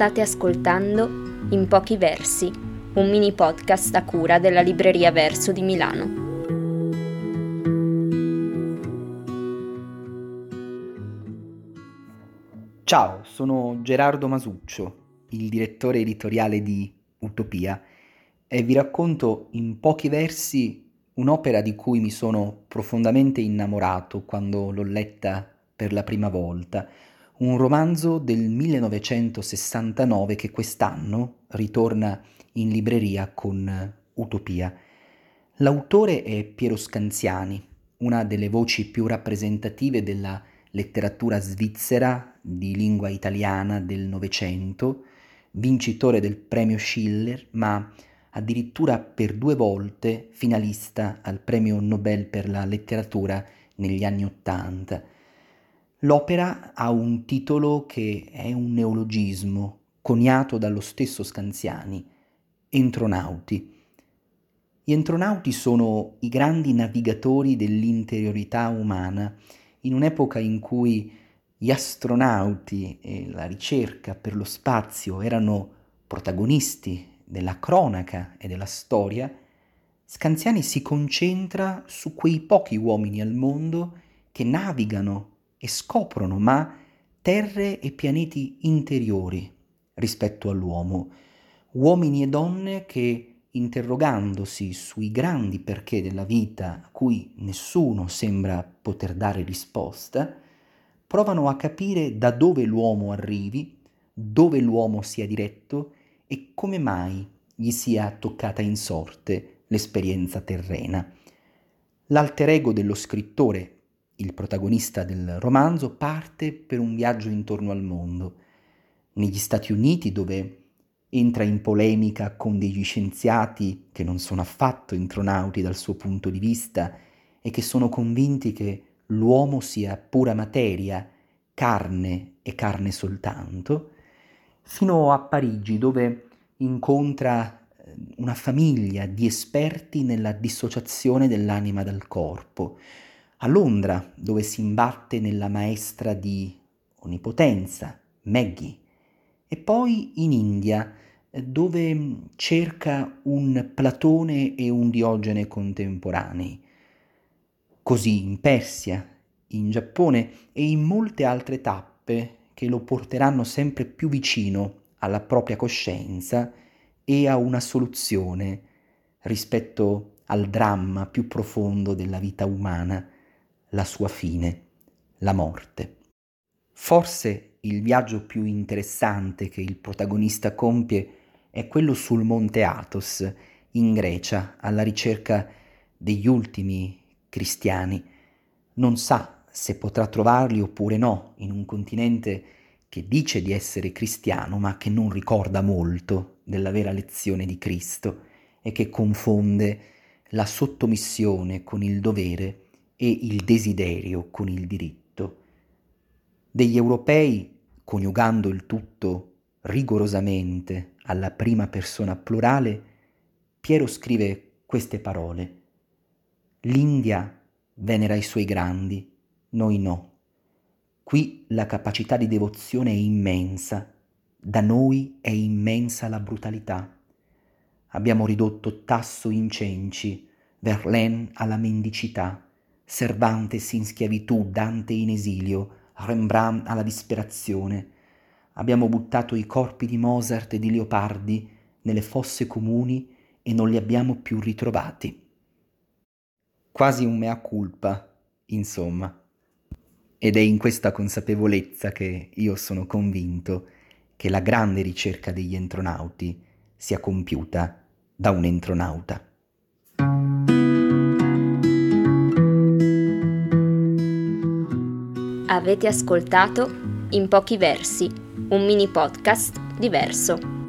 State ascoltando In pochi versi, un mini podcast a cura della libreria Verso di Milano. Ciao, sono Gerardo Masuccio, il direttore editoriale di Utopia e vi racconto in pochi versi un'opera di cui mi sono profondamente innamorato quando l'ho letta per la prima volta, un romanzo del 1969 che quest'anno ritorna in libreria con Utopia. L'autore è Piero Scanziani, una delle voci più rappresentative della letteratura svizzera di lingua italiana del Novecento, vincitore del premio Schiller, ma addirittura per due volte finalista al premio Nobel per la letteratura negli anni Ottanta. L'opera ha un titolo che è un neologismo coniato dallo stesso Scanziani, Entronauti. Gli entronauti sono i grandi navigatori dell'interiorità umana, in un'epoca in cui gli astronauti e la ricerca per lo spazio erano protagonisti della cronaca e della storia, Scanziani si concentra su quei pochi uomini al mondo che navigano e scoprono ma terre e pianeti interiori rispetto all'uomo, uomini e donne che, interrogandosi sui grandi perché della vita a cui nessuno sembra poter dare risposta, provano a capire da dove l'uomo arrivi, dove l'uomo sia diretto e come mai gli sia toccata in sorte l'esperienza terrena. L'alter ego dello scrittore il protagonista del romanzo, parte per un viaggio intorno al mondo. Negli Stati Uniti, dove entra in polemica con degli scienziati che non sono affatto intronauti dal suo punto di vista e che sono convinti che l'uomo sia pura materia, carne e carne soltanto, fino a Parigi, dove incontra eh, una famiglia di esperti nella dissociazione dell'anima dal corpo, a Londra, dove si imbatte nella maestra di onnipotenza, Maggie, e poi in India, dove cerca un Platone e un Diogene contemporanei. Così in Persia, in Giappone e in molte altre tappe che lo porteranno sempre più vicino alla propria coscienza e a una soluzione rispetto al dramma più profondo della vita umana la sua fine, la morte. Forse il viaggio più interessante che il protagonista compie è quello sul monte Athos, in Grecia, alla ricerca degli ultimi cristiani. Non sa se potrà trovarli oppure no in un continente che dice di essere cristiano ma che non ricorda molto della vera lezione di Cristo e che confonde la sottomissione con il dovere e il desiderio con il diritto. Degli europei, coniugando il tutto rigorosamente alla prima persona plurale, Piero scrive queste parole. L'India venera i suoi grandi, noi no. Qui la capacità di devozione è immensa, da noi è immensa la brutalità. Abbiamo ridotto Tasso in cenci, Verlaine alla mendicità, Cervantes in schiavitù, Dante in esilio, Rembrandt alla disperazione. Abbiamo buttato i corpi di Mozart e di Leopardi nelle fosse comuni e non li abbiamo più ritrovati. Quasi un mea culpa, insomma. Ed è in questa consapevolezza che io sono convinto che la grande ricerca degli entronauti sia compiuta da un entronauta. Avete ascoltato In pochi versi, un mini podcast diverso.